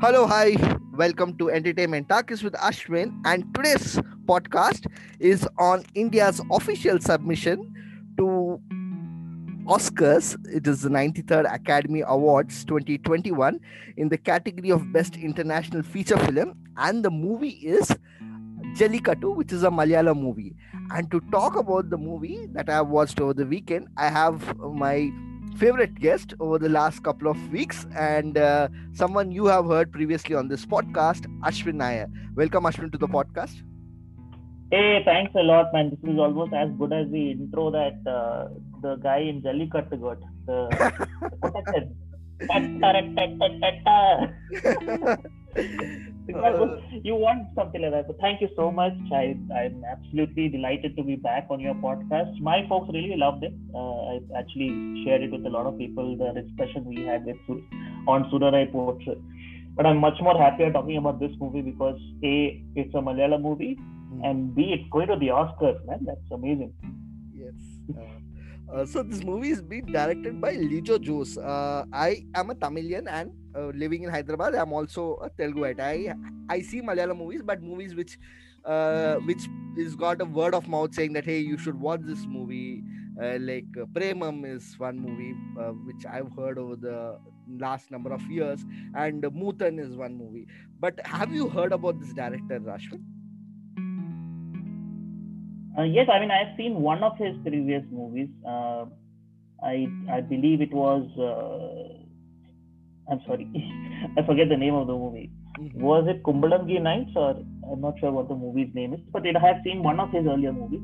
Hello, hi, welcome to Entertainment Talks with Ashwin. And today's podcast is on India's official submission to Oscars. It is the 93rd Academy Awards 2021 in the category of Best International Feature Film. And the movie is Jallikattu, which is a Malayalam movie. And to talk about the movie that I have watched over the weekend, I have my favorite guest over the last couple of weeks and uh, someone you have heard previously on this podcast, Ashwin Nair. Welcome, Ashwin, to the podcast. Hey, thanks a lot, man. This is almost as good as the intro that uh, the guy in Jallikattu got. The, uh, you want something like that. So thank you so much. I, I'm absolutely delighted to be back on your podcast. My folks really loved it. Uh, I actually shared it with a lot of people, the discussion we had with on Soorarai Pottru. But I'm much more happier talking about this movie because A, it's a Malayalam movie, mm. and B, it's going to the Oscars, man. That's amazing. Yes. Uh, uh, so this movie is being directed by Lijo Jose. Uh, I am a Tamilian and uh, living in Hyderabad, I'm also a Teluguite. I I see Malayalam movies, but movies which uh, which is got a word of mouth saying that hey, you should watch this movie. Uh, like Premam is one movie which I've heard over the last number of years, and Moothon is one movie. But have you heard about this director, Ashwin? Uh, yes, I mean I've seen one of his previous movies. Uh, I I believe it was uh, I'm sorry, I forget the name of the movie. Mm-hmm. Was it Kumbalangi Nights or I'm not sure what the movie's name is, but it, I have seen one of his earlier movies.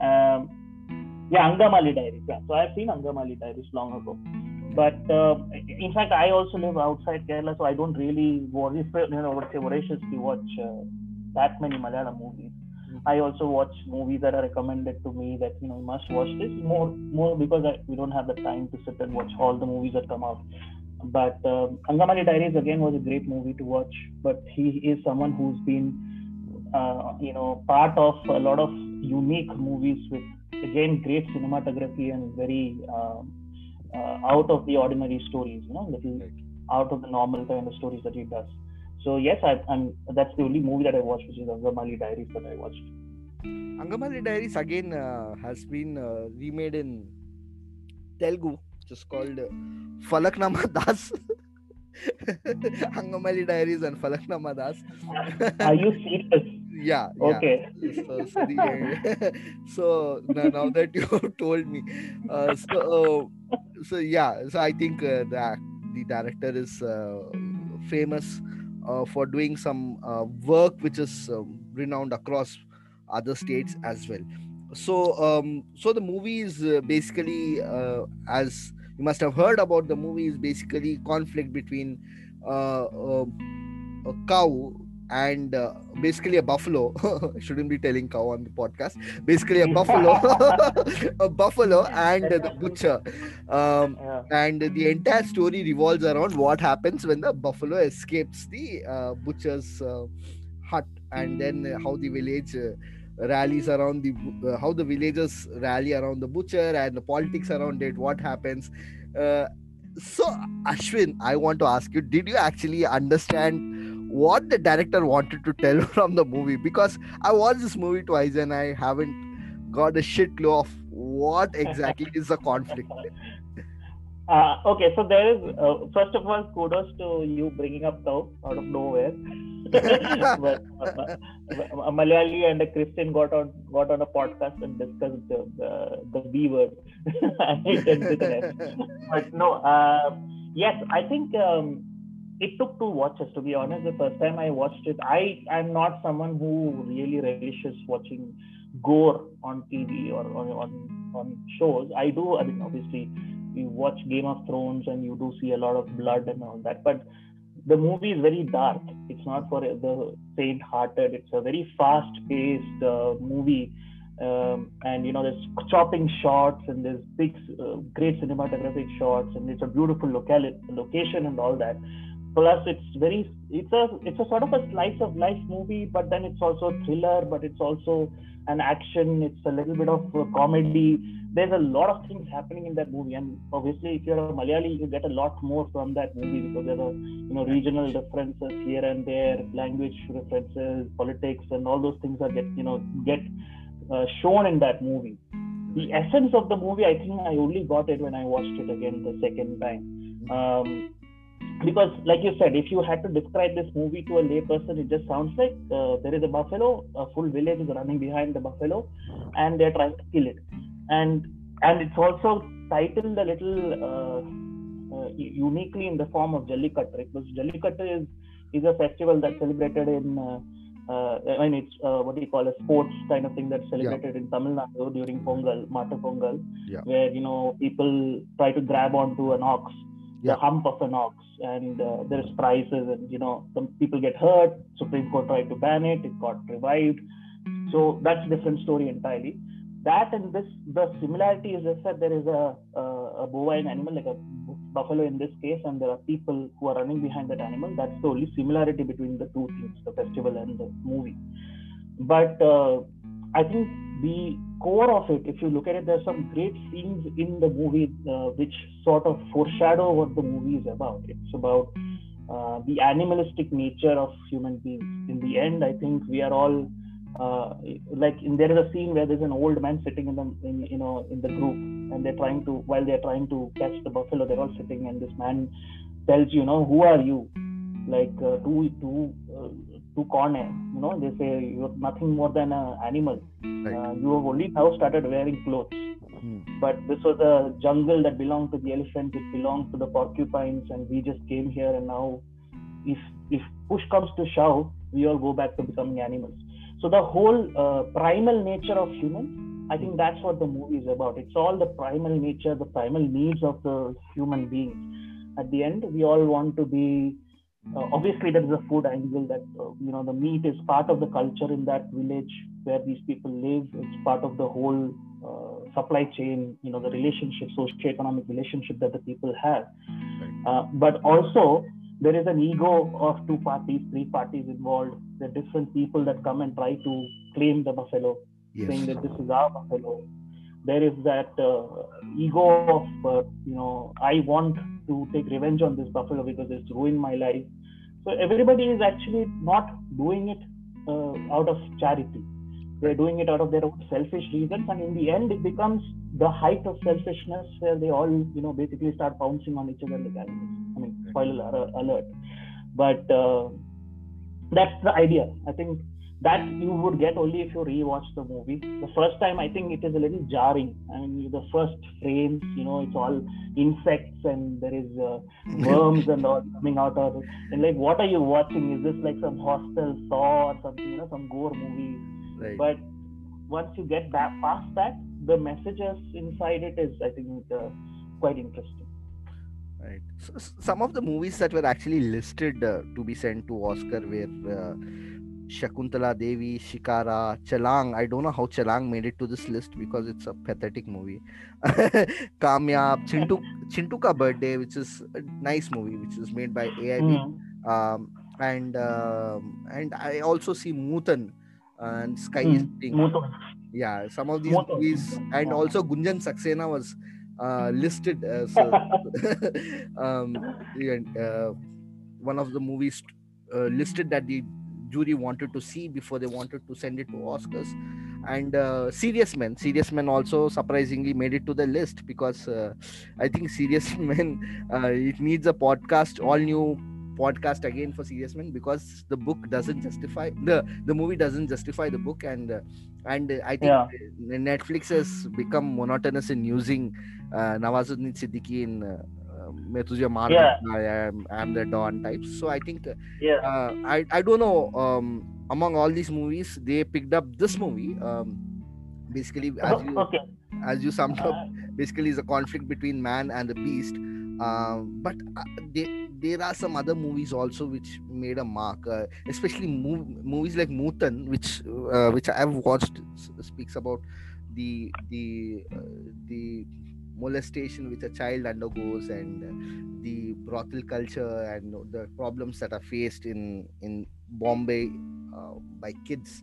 Um, yeah, Angamali Diaries. Yeah, so I've seen Angamali Diaries long ago. But uh, in fact, I also live outside Kerala, so I don't really, worry, you know, say voraciously watch uh, that many Malayalam movies. I also watch movies that are recommended to me that you know you must watch this more more because I, we don't have the time to sit and watch all the movies that come out. But uh, Angamali Diaries again was a great movie to watch. But he is someone who's been, uh, you know, part of a lot of unique movies with again great cinematography and very uh, uh, out of the ordinary stories. You know, little out of the normal kind of stories that he does. So yes, I, am That's the only movie that I watched, which is Angamali Diaries that I watched. Angamali Diaries again uh, has been uh, remade in Telugu just called Falaknuma Das. Angamali Diaries and Falaknuma Das. Are you serious? Yeah. Okay. Yeah. So, so, the, so now, now, that you told me, uh, so uh, so yeah, so I think uh, the the director is uh, famous uh, for doing some uh, work which is um, renowned across other states as well. So um so the movie is uh, basically uh, as you must have heard about the movie is basically conflict between uh, uh a cow and uh, basically a buffalo. Shouldn't be telling cow on the podcast. Basically a buffalo. A buffalo and the butcher. Um, yeah. and the entire story revolves around what happens when the buffalo escapes the uh, butcher's hut and then how the village rallies around the uh, how the villagers rally around the butcher and the politics around it what happens. Uh, so ashwin i want to ask you did you actually understand what the director wanted to tell from the movie because i watched this movie twice and i haven't got a shit clue of what exactly is the conflict uh, okay, so there is uh, first of all kudos to you bringing up cow out of nowhere. but, uh, a Malayali and a Christian got on got on a podcast and discussed the the, the B word. but no, uh, yes, I think um, it took two watches to be honest. The first time I watched it, I am not someone who really relishes watching gore on TV or, or on on shows. I do. I mean, obviously you watch Game of Thrones and you do see a lot of blood and all that, but the movie is very dark. It's not for the faint-hearted. It's a very fast-paced uh, movie, um, and you know there's chopping shots and there's big, uh, great cinematographic shots, and it's a beautiful locality, location and all that. Plus it's very it's a it's a sort of a slice of life movie but then it's also a thriller but it's also an action. It's a little bit of comedy. There's a lot of things happening in that movie. And obviously if you're a malayali you get a lot more from that movie because there are you know regional differences here and there language references politics and all those things are get you know get uh, shown in that movie. The essence of the movie i think i only got it when i watched it again the second time. Um, because like you said if you had to describe this movie to a layperson it just sounds like uh, there is a buffalo a full village is running behind the buffalo and they're trying to kill it and and it's also titled a little uh, uh, uniquely in the form of jallikattu because jallikattu is is a festival that's celebrated in uh, uh, I mean, it's uh, what do you call a sports kind of thing that's celebrated yeah. in Tamil Nadu during Pongal, Mata Pongal, yeah. where you know people try to grab onto an ox yeah. the hump of an ox and uh, there's prices and you know some people get hurt supreme court tried to ban it it got revived. So that's a different story entirely. That and this the similarity is just that there is a, a, a bovine animal like a buffalo in this case and there are people who are running behind that animal. That's the only similarity between the two things the festival and the movie. But uh, i think the core of it, if you look at it, there's some great scenes in the movie uh, which sort of foreshadow what the movie is about. It's about uh, the animalistic nature of human beings. In the end, I think we are all uh, like there is a scene where there's an old man sitting in the in, you know in the group, and they're trying to while they're trying to catch the buffalo, they're all sitting, and this man tells you, know, who are you? Like uh, to to to corner. You know, they say you're nothing more than an animal. Right. Uh, you have only now started wearing clothes. Hmm. But this was a jungle that belonged to the elephants. It belonged to the porcupines, and we just came here. And now, if if push comes to shove, we all go back to becoming animals. So the whole uh, primal nature of humans, I think that's what the movie is about. It's all the primal nature, the primal needs of the human beings. At the end, we all want to be uh, obviously there is a food angle that uh, you know the meat is part of the culture in that village where these people live. It's part of the whole uh, supply chain you know the relationship socio-economic relationship that the people have. Uh, but also there is an ego of two parties three parties involved. There are different people that come and try to claim the buffalo yes. saying that this is our buffalo there is that uh, ego of uh, you know i want to take revenge on this buffalo because it's ruined my life. So everybody is actually not doing it uh, out of charity. They're doing it out of their own selfish reasons and in the end it becomes the height of selfishness where they all you know basically start pouncing on each other like animals. I mean spoiler alert. But uh, that's the idea. I think that you would get only if you rewatch the movie. The first time, I think it is a little jarring. I mean, the first frames, you know, it's all insects and there is uh, worms and all coming out of it. And like, what are you watching? Is this like some hostel saw or something, you know, some gore movie? Right. But once you get back past that, the messages inside it is, I think, uh, quite interesting. Right. So, some of the movies that were actually listed uh, to be sent to Oscar were uh, Shakuntala Devi, Shikara, Chalang. I don't know how Chalang made it to this list because it's a pathetic movie. Kamyab, Chintu, Chintu Ka Birthday, which is a nice movie, which is made by AIB. Mm. Um, and uh, and I also see Moothon and Sky mm. is Pink. Yeah, some of these movies, and also Gunjan Saxena was uh, listed as uh, um, uh, one of the movies uh, listed that the jury wanted to see before they wanted to send it to Oscars. And uh, Serious Men, Serious Men also surprisingly made it to the list because uh, I think Serious Men uh, it needs a podcast, all new podcast again for Serious Men because the book doesn't justify the the movie doesn't justify the book and uh, and I think yeah. Netflix has become monotonous in using uh, Nawazuddin Siddiqui in uh, yeah. I am, I am the Dawn type, So I think, yeah, uh, I I don't know. Um, among all these movies, they picked up this movie. Um, basically, as uh-huh, you okay. as you summed up, uh-huh. basically is a conflict between man and the beast. Uh, but uh, they, there are some other movies also which made a mark, uh, especially mov- movies like Moothon, which uh, which I have watched s- speaks about the the uh, the molestation which a child undergoes and the brothel culture and the problems that are faced in in bombay uh, by kids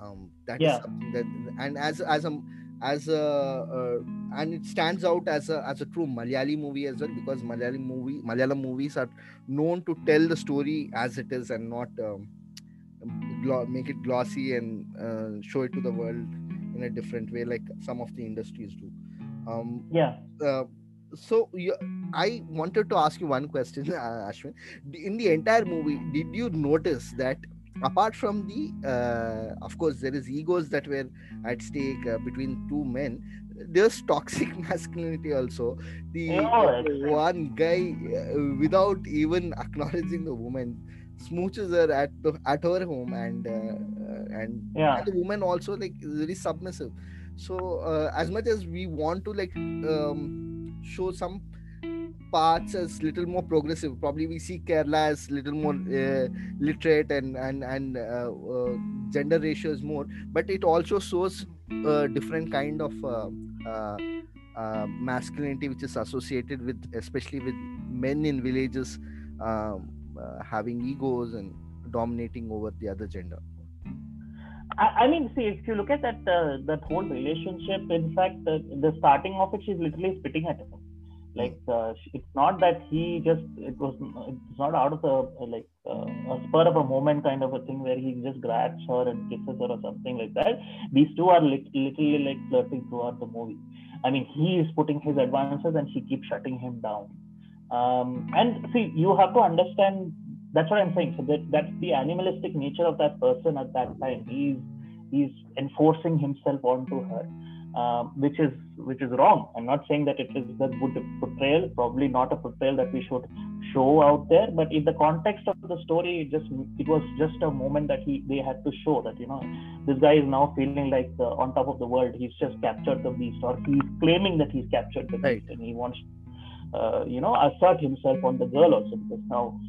um, that yeah. is something that and as as a as a uh, and it stands out as a as a true Malayali movie as well because Malayali movie Malayalam movies are known to tell the story as it is and not um, make it glossy and uh, show it to the world in a different way like some of the industries do um, yeah. uh, so you, i wanted to ask you one question uh, ashwin. In the entire movie did you notice that apart from the uh, of course there is egos that were at stake uh, between two men there's toxic masculinity also. The oh, one guy uh, without even acknowledging the woman smooches her at the at her home and uh, and, yeah. and the woman also like really submissive so uh, as much as we want to like um, show some parts as little more progressive probably we see kerala as little more uh, literate and and and uh, uh, gender ratios more but it also shows a different kind of uh, uh, masculinity which is associated with especially with men in villages um, having egos and dominating over the other gender I, mean, see, if you look at that uh, that whole relationship, in fact, uh, the starting of it, she's literally spitting at him. Like, uh, it's not that he just it was it's not out of a like uh, a spur of a moment kind of a thing where he just grabs her and kisses her or something like that. These two are literally like flirting throughout the movie. I mean, he is putting his advances and she keeps shutting him down. Um, and see, you have to understand that's what I'm saying. So that that's the animalistic nature of that person at that time. He's he's enforcing himself onto her, uh, which is which is wrong. I'm not saying that it is the good portrayal. Probably not a portrayal that we should show out there. But in the context of the story, it just it was just a moment that he they had to show that you know this guy is now feeling like uh, on top of the world. He's just captured the beast, or he's claiming that he's captured the beast, and he wants. Uh, you know, assert himself on the girl also because now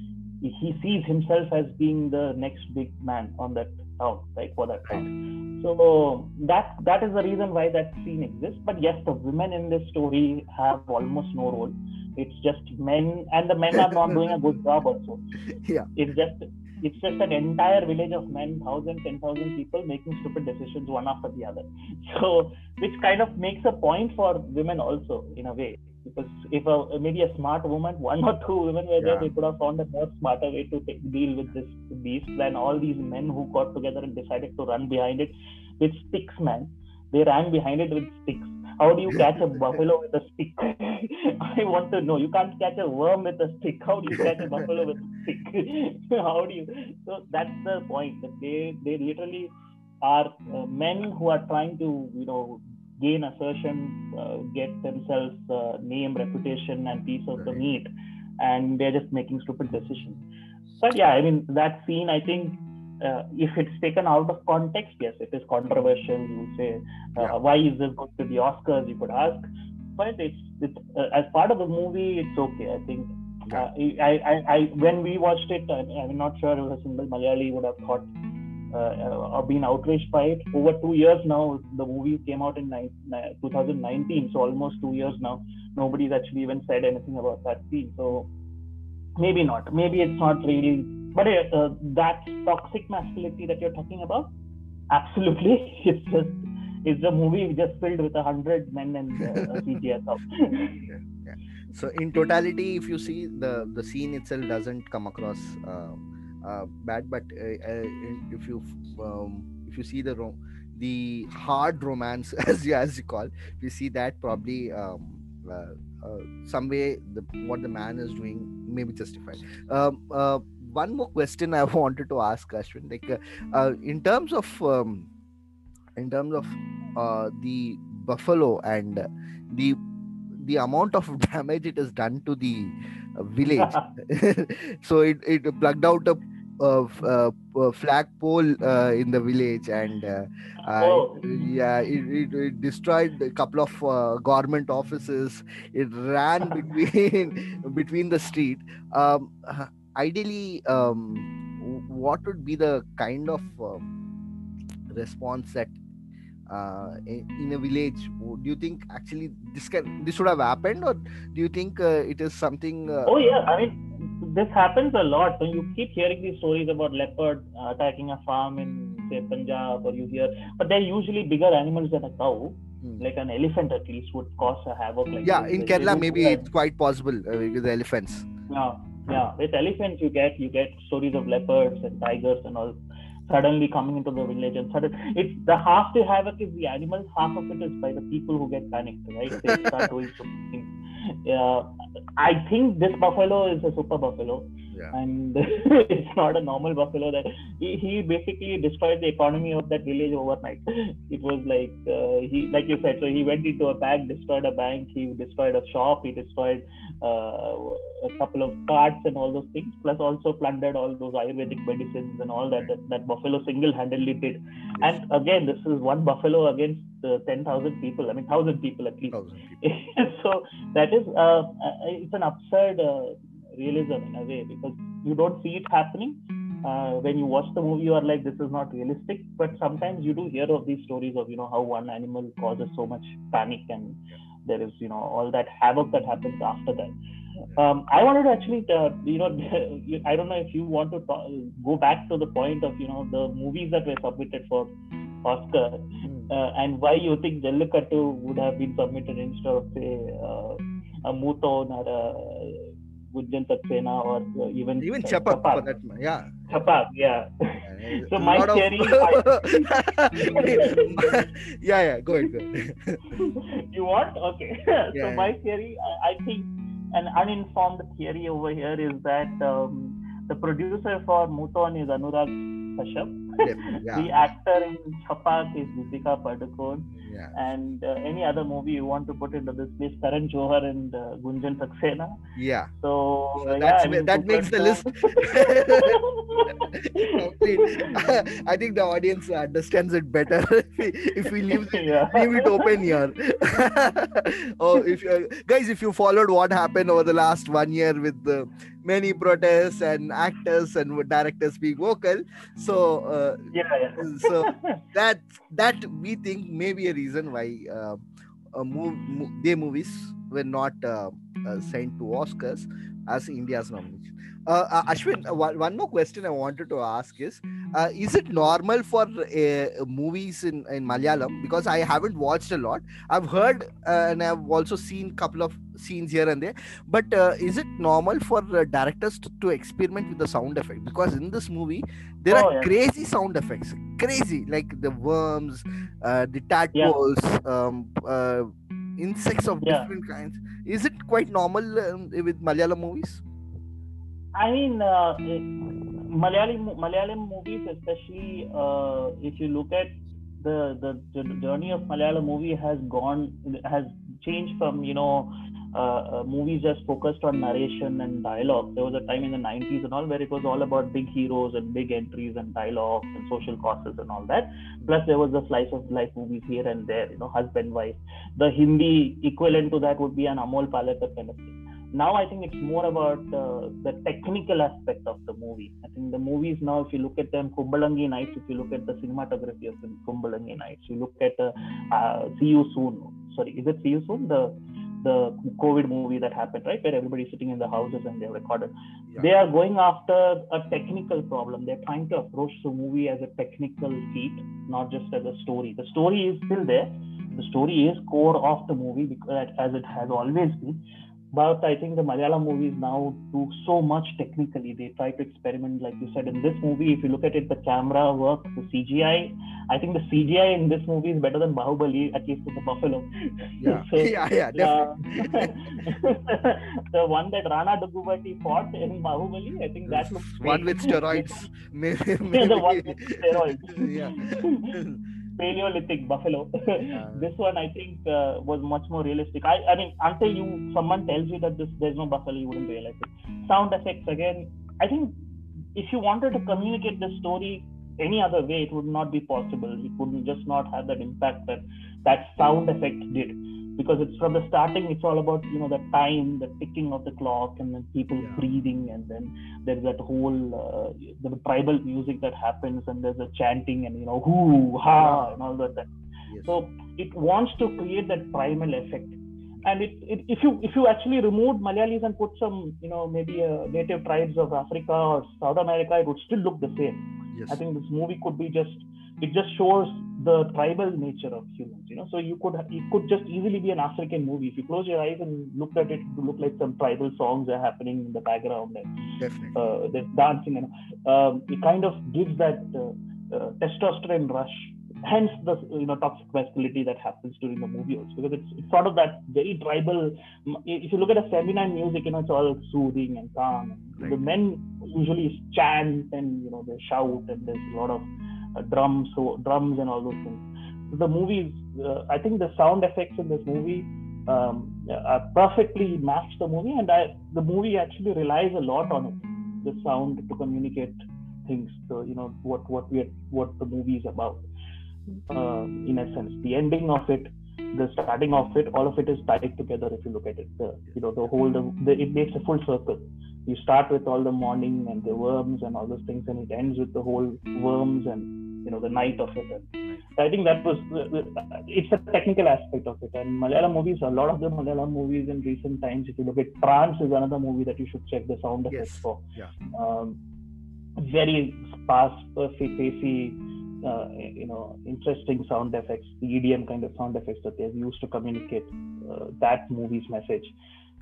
he sees himself as being the next big man on that town, like for that town. So that that is the reason why that scene exists. But yes, the women in this story have almost no role. It's just men, and the men are not doing a good job also. Yeah, it's just it's just an entire village of men, thousand, ten thousand people making stupid decisions one after the other. So which kind of makes a point for women also in a way because if a maybe a smart woman, one or two women were there, they could have found a more smarter way to take, deal with this beast than all these men who got together and decided to run behind it with sticks, man. They ran behind it with sticks. How do you catch a buffalo with a stick? I want to know. You can't catch a worm with a stick. How do you catch a buffalo with a stick? How do you? So that's the point. That they they literally are uh, men who are trying to you know gain assertion, uh, get themselves uh, name, reputation, and piece of the meat, and they're just making stupid decisions. But yeah, I mean that scene. I think uh, if it's taken out of context, yes, it is controversial. You say, uh, yeah. why is this going to the Oscars? You could ask. But it's, it's uh, as part of the movie, it's okay. I think. Uh, I, I, I, when we watched it, I, I'm not sure if a single Malayali would have thought uh, been outraged by it. Over two years now, the movie came out in 2019, so almost two years now. Nobody's actually even said anything about that scene. So maybe not. Maybe it's not really. But uh, that toxic masculinity that you're talking about, absolutely, it's just it's a movie just filled with a hundred men and uh, CGI stuff. yeah, yeah. So in totality, if you see the the scene itself doesn't come across. Uh, uh, bad but uh, uh, if you um, if you see the rom- the hard romance as you as you call if you see that probably um, some way the what the man is doing may be justified. Um, one more question I wanted to ask Ashwin like in terms of um, in terms of uh, the buffalo and the the amount of damage it has done to the uh, village so it, it plugged out a uh, uh, flagpole uh, in the village and uh, oh. yeah it, it, it, destroyed a couple of uh, government offices it ran between between the street um, ideally um, what would be the kind of um, response that uh, in, in, a village do you think actually this can this would have happened or do you think uh, it is something uh, oh yeah i mean this happens a lot when you keep hearing these stories about leopard uh, attacking a farm in say punjab or you hear but they're usually bigger animals than a cow hmm. like an elephant at least would cause a havoc like yeah this. in kerala maybe it's quite possible uh, with elephants. Yeah yeah. With elephants you get you get stories of leopards and tigers and all suddenly coming into the village and sudden it's the half the havoc is the animals half of it is by the people who get panicked right? They start doing something i think this buffalo is a super buffalo yeah. and it's not a normal buffalo that he, he basically destroyed the economy of that village overnight it was like uh, he like you said so he went into a bank destroyed a bank he destroyed a shop he destroyed uh, a couple of carts and all those things plus also plundered all those ayurvedic medicines and all that that, that buffalo single-handedly did yes. and again this is one buffalo against uh, 10,000 people i mean 1000 people at least people. so that is uh, uh, it's an absurd uh, realism in a way because you don't see it happening. Uh, when you watch the movie, you are like, this is not realistic. But sometimes you do hear of these stories of, you know, how one animal causes so much panic and there is, you know, all that havoc that happens after that. Um, I wanted to actually, uh, you know, I don't know if you want to talk, go back to the point of, you know, the movies that were submitted for Oscar hmm. uh, and why you think Jallikattu would have been submitted instead of, say, uh, a Moothon or a Gunjan Saxena or uh, even even Chapak, for that yeah. Chapak yeah. So my theory yeah yeah go ahead, go ahead. you want? Okay. So yeah, my theory I, I, think an uninformed theory over here is that um, the producer for Moothon is Anurag Kashyap. The actor in Chapak is Deepika Padukone. Yeah. And uh, any other movie you want to put into this list, Karan Johar and uh, Gunjan Saxena. Yeah. So, so yeah, I mean, that makes the list. I think the audience understands it better if we, if we leave, yeah. leave it open here. oh, if uh, guys, if you followed what happened over the last one year with the many protests and actors and directors being vocal so uh, yeah, yeah. so that that we think may be a reason why uh, move, their movies were not uh, uh, sent to oscars as india's nomination uh, uh, Ashwin, uh, one, one more question I wanted to ask is: uh, Is it normal for uh, movies in, in Malayalam? Because I haven't watched a lot. I've heard uh, and I've also seen a couple of scenes here and there. But is it normal for directors to, to, experiment with the sound effect? Because in this movie, there oh, are yeah. crazy sound effects, crazy like the worms, the tadpoles, yeah. um, insects of yeah. different kinds. Is it quite normal um, with Malayalam movies? I mean, uh, Malayali Malayalam movies, especially uh, if you look at the, the, the journey of Malayalam movie has gone has changed from you know uh, uh, movies just focused on narration and dialogue. There was a time in the 90s and all where it was all about big heroes and big entries and dialogue and social causes and all that. Plus, there was the slice of life movies here and there, you know, husband wife. The Hindi equivalent to that would be an Amol Palekar kind of thing now I think it's more about uh, the technical aspect of the movie. I think the movies now, if you look at them, Kumbalangi Nights, if you look at the cinematography of the Kumbalangi Nights, you look at uh, uh, See You Soon. Sorry, is it See You Soon? The the COVID movie that happened, right, where everybody's sitting in the houses and they're recorded. Yeah. They are going after a technical problem. They're trying to approach the movie as a technical feat, not just as a story. The story is still there. The story is core of the movie because as it has always been but I think the Malayalam movies hmm. now do so much technically. They try to experiment, like you said, in this movie. If you look at it, the camera work, the CGI. I think the CGI in this movie is better than Bahubali, at least with the buffalo. Yeah, so, yeah, yeah, uh, definitely. the one that Rana Daggubati fought in Bahubali, I think that looks one with steroids. maybe, maybe. Yeah, the one with steroids. yeah. Paleolithic buffalo. This one I think uh, was much more realistic. I, I mean, until you someone tells you that this there's no buffalo, you wouldn't realize it. Sound effects again. I think if you wanted to communicate the story any other way, it would not be possible. It would just not have that impact that that sound effect did because it's from the starting it's all about you know the time the ticking of the clock and then people yeah. breathing and then there's that whole uh, the tribal music that happens and there's a chanting and you know whoo ha and all that, that Yes. So it wants to create that primal effect. And it, it, if you if you actually removed Malayalis and put some you know maybe uh, native tribes of Africa or South America, it would still look the same. Yes. I think this movie could be just it just shows the tribal nature of humans you know. So you could it could just easily be an african movie. If you close your eyes and look at it it look like some tribal songs are happening in the background and uh, there's dancing and um, it kind of gives that uh, uh, testosterone rush hence the you know toxic masculinity that happens during the movie also because it's, it's sort of that very tribal if you look at a feminine music you know it's all soothing and calm. Right. the men usually chant and you know they shout and there's a lot of drums so drums and all those things. The movie uh, i think the sound effects in this movie um, are perfectly match the movie and I, the movie actually relies a lot on it the sound to communicate things so you know what what we what the movie is about uh, in a sense. The ending of it the starting of it all of it is tied together if you look at it. The, you know the whole the, the, it makes a full circle. You start with all the morning and the worms and all those things and it ends with the whole worms and you know the night of it and i think that was it's a technical aspect of it and malayalam movies a lot of the malayalam movies in recent times if you look at trance is another movie that you should check the sound effects Yes. for Yeah. um, very sparse perfect pacey uh, you know interesting sound effects the edm kind of sound effects that they've used to communicate uh, that movie's message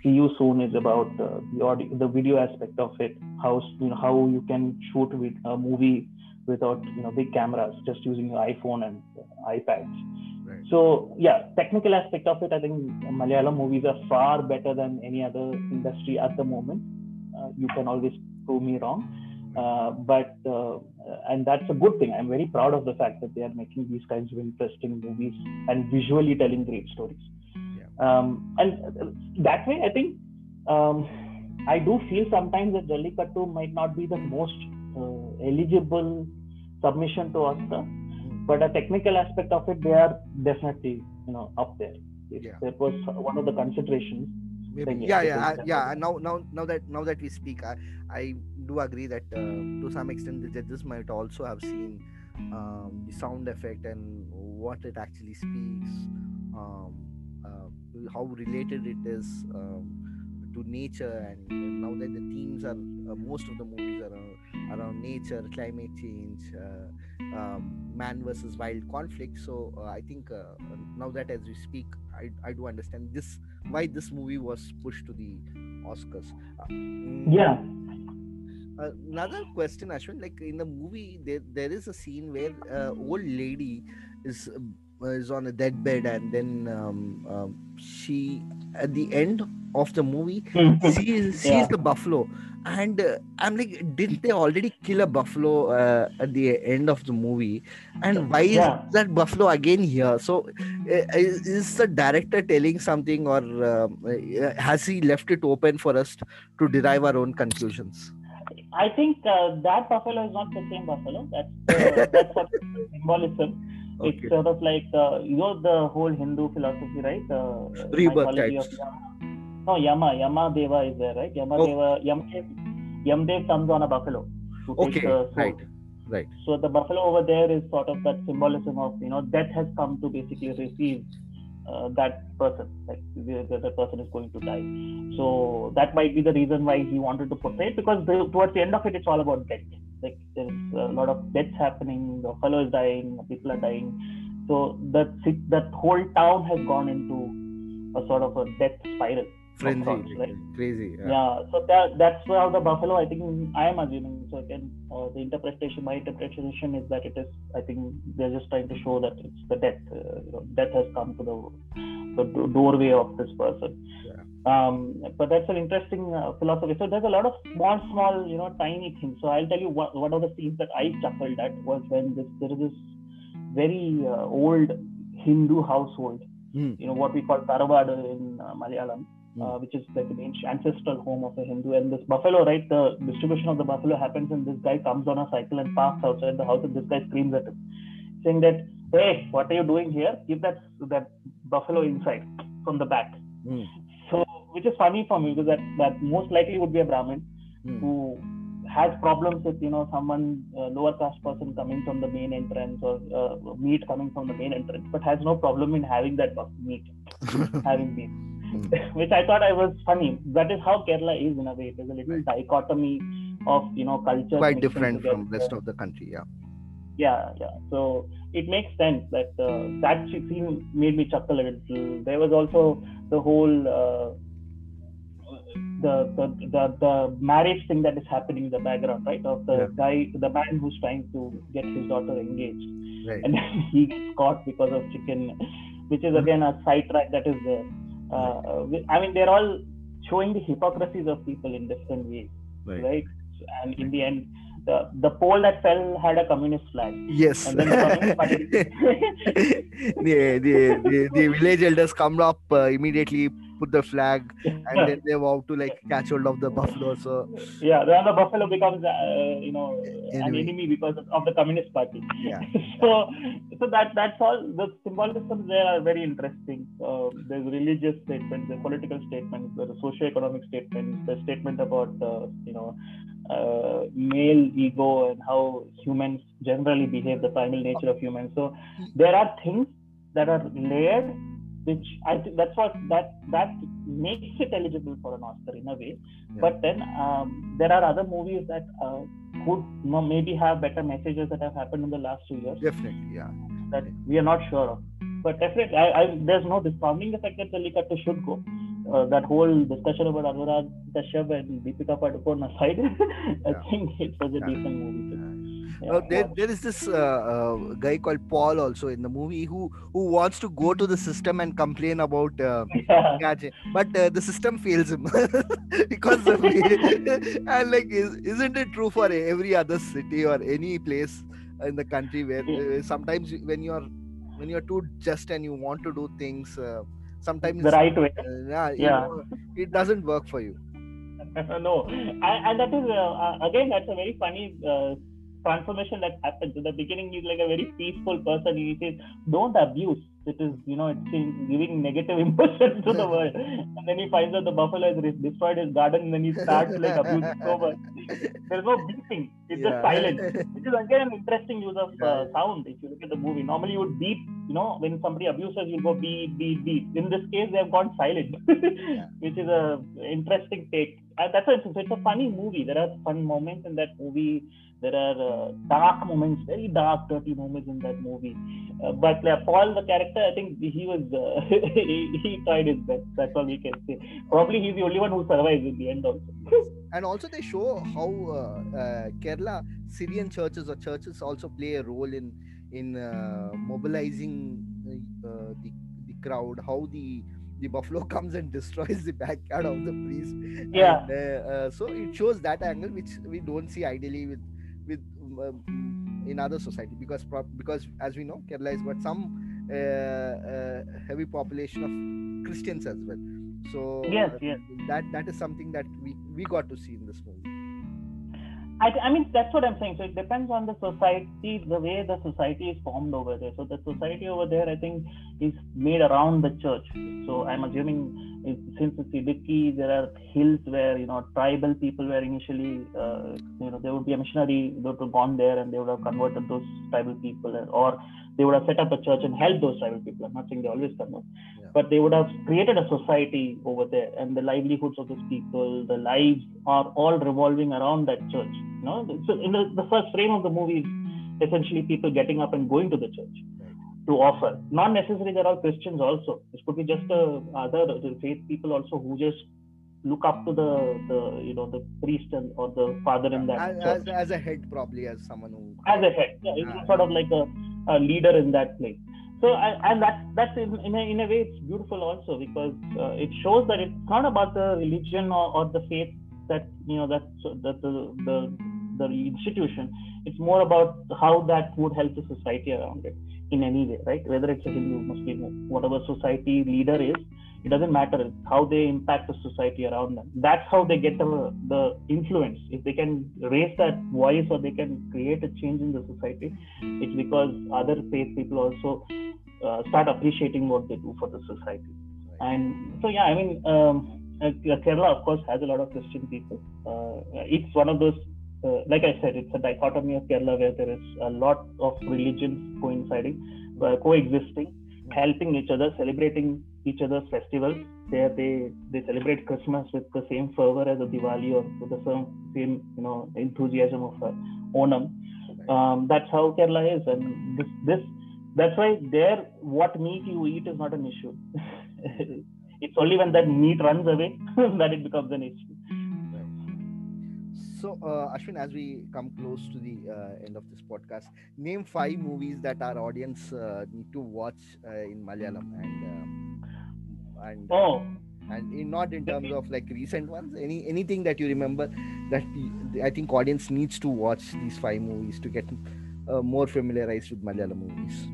see you soon is about uh, the audio, the video aspect of it how you know how you can shoot with a movie without you know big cameras just using your iphone and ipads. Right. so yeah technical aspect of it i think malayalam movies are far better than any other industry at the moment. Uh, you can always prove me wrong. Uh, but uh, and that's a good thing. I'm very proud of the fact that they are making these kinds of interesting movies and visually telling great stories. Um, and that way i think um, i do feel sometimes that jallikattu might not be the most uh, eligible submission to oscar but a technical aspect of it they are definitely you know up there If Yeah. that was one of the considerations Maybe. Yeah, yeah, I- yeah. Now, now, now that now that we speak, I, I do agree that uh, to some extent the judges might also have seen um, the sound effect and what it actually speaks, um, uh, how related it is um, to nature, and now that the themes are uh, most of the movies are around, around nature, climate change. Uh, um, man versus wild conflict so uh, i think uh, now that as we speak I, I do understand this why this movie was pushed to the Oscars. Uh, mm, yeah Another question, Ashwin. Like in the movie, there there is a scene where uh, old lady is uh, is on a deathbed, and then um, um, she at the end of the movie sees sees Yeah. the buffalo, and uh, I'm like, didn't they already kill a buffalo uh, at the end of the movie? And why is Yeah. that buffalo again here? So uh, is, is the director telling something, or um, uh, has he left it open for us to derive our own conclusions? I think uh, that buffalo is not the same buffalo. That's uh, that's sort symbolism. It's sort of like uh, you know the whole Hindu philosophy, right? Uh, Rebirth types. Yama. No, Yama. Yama Deva is there, right? Yama Oh. Deva. Yamdev, Yamdev comes on a buffalo Okay, right, right. So the buffalo over there is sort of that symbolism of you know death has come to basically receive uh, that person, like the, the, the person is going to die. So that might be the reason why he wanted to portray it because the, towards the end of it, it's all about death. Like there's a lot of deaths happening, the fellow is dying, people are dying. So that that whole town has gone into a sort of a death spiral. Frenzy, sorts, right? crazy. Yeah. Yeah, so that that's how the buffalo. I think I am assuming. So again, uh, the interpretation, my interpretation is that it is. I think they're just trying to show that it's the death. Uh, you know, death has come to the the doorway of this person. Yeah. Um, but that's an interesting uh, philosophy. So there's a lot of small, small, you know, tiny things. So I'll tell you one, one of the scenes that I chuckled at was when this there is this very uh, old Hindu household. Hmm. You know what we call Taravada in uh, Malayalam uh, which is like an ancient ancestral home of a Hindu. And this buffalo, right? The distribution of the buffalo happens, and this guy comes on a cycle and parks outside the house, and this guy screams at him, saying that, "Hey, what are you doing here? Give that that buffalo inside from the back." Hmm. So, which is funny for me because that that most likely would be a Brahmin Hmm. who has problems with you know someone uh, lower caste person coming from the main entrance or uh, meat coming from the main entrance, but has no problem in having that meat, having beef. Hmm. Which I thought I was funny. That is how Kerala is in a way. It is a little dichotomy of you know culture. Quite different from rest of the country, yeah. Yeah, yeah. So it makes sense that uh, that scene made me chuckle a little. There was also the whole uh, the, the, the the marriage thing that is happening in the background, right? Of the yeah. guy, the man who's trying to get his daughter engaged, right. and he gets caught because of chicken, which is again a sidetrack that is there. Uh, I mean, they're all showing the hypocrisies of people in different ways, right? right? And in the end, the the pole that fell had a communist flag. Yes. And then the, the, the, the, the village elders come up uh, immediately put the flag and then they vow to like catch hold of the buffalo so yeah then the buffalo becomes uh, you know an enemy because of the communist party. Yeah. So so that that's all. The symbolisms there are very interesting. Uh, there's religious statements the political statements the socio-economic statements the statement about uh, you know uh, male ego and how humans generally behave the primal nature of humans. So there are things that are layered which I think that's what that that makes it eligible for an Oscar in a way. Yeah. But then um, there are other movies that uh, could you know, maybe have better messages that have happened in the last two years. Definitely, yeah. That we are not sure of. But definitely, I, I, there's no discounting the fact that Jallikattu should go. Uh, that whole discussion about Anurag Kashyap and Deepika Padukone aside, I yeah. think it was a yeah. decent movie. Uh, there, there is this uh, uh, guy called Paul also in the movie who who wants to go to the system and complain about uh, but uh, the system fails him because of and like is, isn't it true for every other city or any place in the country where uh, sometimes when you're when you're too just and you want to do things sometimes the right way. yeah, yeah. Know, it doesn't work for you. No. And, and that is again that's a very funny transformation that happens. In the beginning, he's like a very peaceful person. He says, "Don't abuse." It is, you know, it's giving negative impression to the world. And then he finds out the buffalo has destroyed his garden, and then he starts like abusing so much. There's no beeping; it's yeah. just silent. Which is again an interesting use of uh, sound. If you look at the movie, normally you would beep. You know, when somebody abuses, you go beep, beep, beep. In this case, they have gone silent, which is a interesting take. And that's why it's, it's a funny movie. There are fun moments in that movie there are uh, dark moments, very dark, dirty moments in that movie. Uh, but uh, Paul, the character, I think he was uh, he, he, tried his best. That's all we can say. Probably he's the only one who survives in the end also. and also they show how uh, uh, Kerala Syrian churches or churches also play a role in in mobilizing the the crowd. How the the buffalo comes and destroys the backyard of the priest. Yeah. And, so it shows that angle which we don't see ideally with in other society because because as we know kerala has got some uh, uh, heavy population of christians as well so yes, yes. that that is something that we we got to see in this movie I, I mean that's what I'm saying. So it depends on the society, the way the society is formed over there. So the society over there, I think, is made around the church. So I'm assuming since it's Idukki, there are hills where you know tribal people were initially, uh, you know, there would be a missionary that would have gone there and they would have converted those tribal people, or they would have set up a church and helped those tribal people. I'm not saying they always convert, yeah. but they would have created a society over there, and the livelihoods of those people, the lives are all revolving around that church. You know, so in the, the first frame of the movie is essentially people getting up and going to the church to offer. Not necessarily they're all Christians also. This could be just uh, other faith people also who just look up to the the you know the priest and, or the father in that as, as, as, a head probably as someone who as a head yeah, yeah. sort of like a, a, leader in that place so and that's that's in, in, a, in a way it's beautiful also because uh, it shows that it's not about the religion or, or the faith that you know that that the, the the institution it's more about how that would help the society around it in any way, right? Whether it's a Hindu, Muslim, whatever society leader is, it doesn't matter how they impact the society around them. That's how they get the, the influence. If they can raise that voice or they can create a change in the society, it's because other faith people also uh, start appreciating what they do for the society. And so, yeah, I mean, um, uh, Kerala, of course, has a lot of Christian people. Uh, it's one of those uh, like I said, it's a dichotomy of Kerala where there is a lot of religions coinciding, uh, coexisting, helping each other, celebrating each other's festivals. There they they celebrate Christmas with the same fervor as a Diwali or with the same, same you know enthusiasm of uh, Onam. Um, that's how Kerala is, and this this that's why there what meat you eat is not an issue. it's only when that meat runs away that it becomes an issue. So, uh, Ashwin, as we come close to the uh, end of this podcast, name five movies that our audience uh, need to watch uh, in Malayalam and um, and oh. and in, not in terms of like recent ones. Any anything that you remember that I think audience needs to watch these five movies to get uh, more familiarized with Malayalam movies.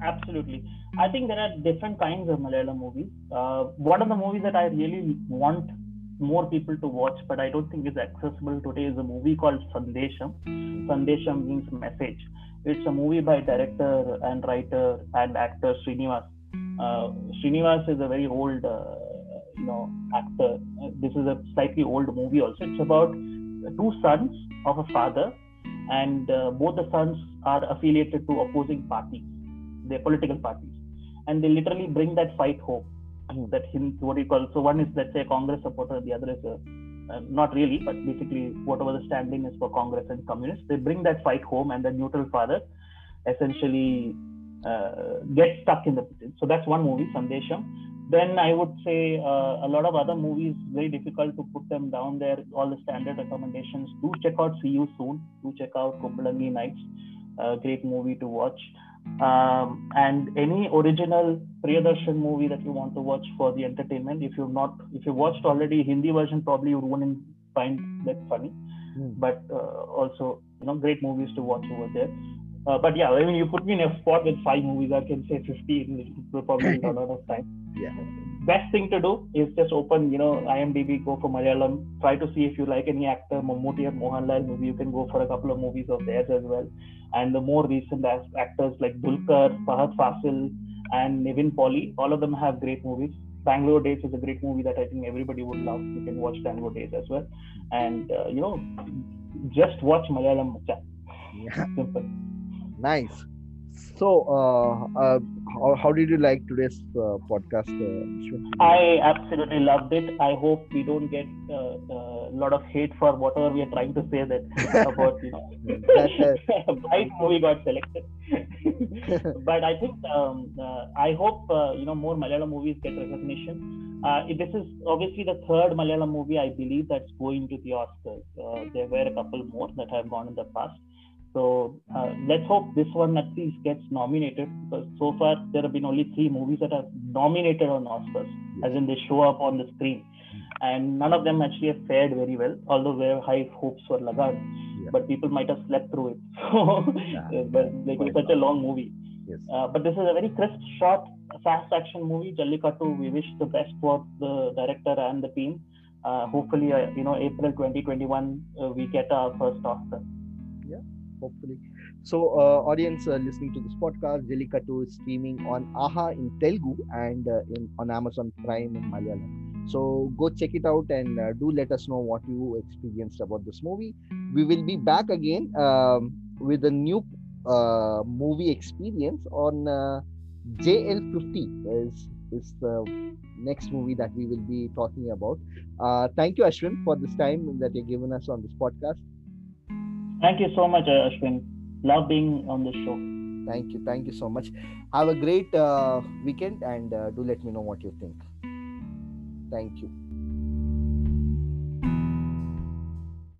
Absolutely. I think there are different kinds of Malayalam movies. Uh, one of the movies that I really want more people to watch, but I don't think is accessible today, is a movie called Sandesham. Sandesham means message. It's a movie by director and writer and actor Srinivas. Uh, Srinivas is a very old, uh, you know, actor. This is a slightly old movie also. It's about two sons of a father, and uh, both the sons are affiliated to opposing parties, their political parties, and they literally bring that fight home that him what you call so one is let's say congress supporter the other is a uh, not really but basically whatever the standing is for congress and communists they bring that fight home and the neutral father essentially uh, gets stuck in the so that's one movie sandesham. Then i would say uh, a lot of other movies very difficult to put them down there. All the standard recommendations. Do check out C U Soon. Do check out kumbalangi nights a great movie to watch um, and any original Priyadarshan movie that you want to watch for the entertainment. If you've not, if you watched already Hindi version, probably you wouldn't find that funny. Mm. But uh, also, you know, great movies to watch over there. Uh, but yeah, I mean, you put me in a spot with five movies. I can say 15. It will probably run out of time. Yeah. Best thing to do is just open, you know, IMDb, go for Malayalam, try to see if you like any actor, Mammootty or Mohanlal. Maybe you can go for a couple of movies of theirs as well and the more recent actors like Dulquer, Fahad Fasil, and Nivin Pauly, all of them have great movies. Bangalore Days is a great movie that I think everybody would love. You can watch Bangalore Days as well, and uh, you know, just watch Malayalam. Yeah. Simple. Nice. So, uh, uh, how, how did you like today's uh, podcast? Uh, I absolutely loved it. I hope we don't get a uh, uh, lot of hate for whatever we are trying to say that about you know right movie got selected. but I think um, I hope you know more Malayalam movies get recognition. this is obviously the third Malayalam movie I believe that's going to the Oscars. there were a couple more that have gone in the past. So uh, let's hope this one at least gets nominated because so far there have been only three movies that are nominated on Oscars, yes. as in they show up on the screen, and none of them actually have fared very well. Although very high hopes for Lagaan, yeah. but people might have slept through it. yeah. but like it's such a long movie. Yes. Uh, but this is a very crisp, short, fast action movie. Jallikattu. We wish the best for the director and the team. Uh, hopefully, uh, you know, April 2021 uh, we get our first Oscar hopefully. So, uh, audience uh, listening to this podcast, Jallikattu is streaming on AHA in Telugu and uh, in on Amazon Prime in Malayalam. So, go check it out and uh, do let us know what you experienced about this movie. We will be back again um, with a new uh, movie experience on uh, JL50 is is the next movie that we will be talking about. thank you, Ashwin, for this time that you've given us on this podcast. Thank you so much, Ashwin. Love being on the show. Thank you. Thank you so much. Have a great uh, weekend and uh, do let me know what you think. Thank you.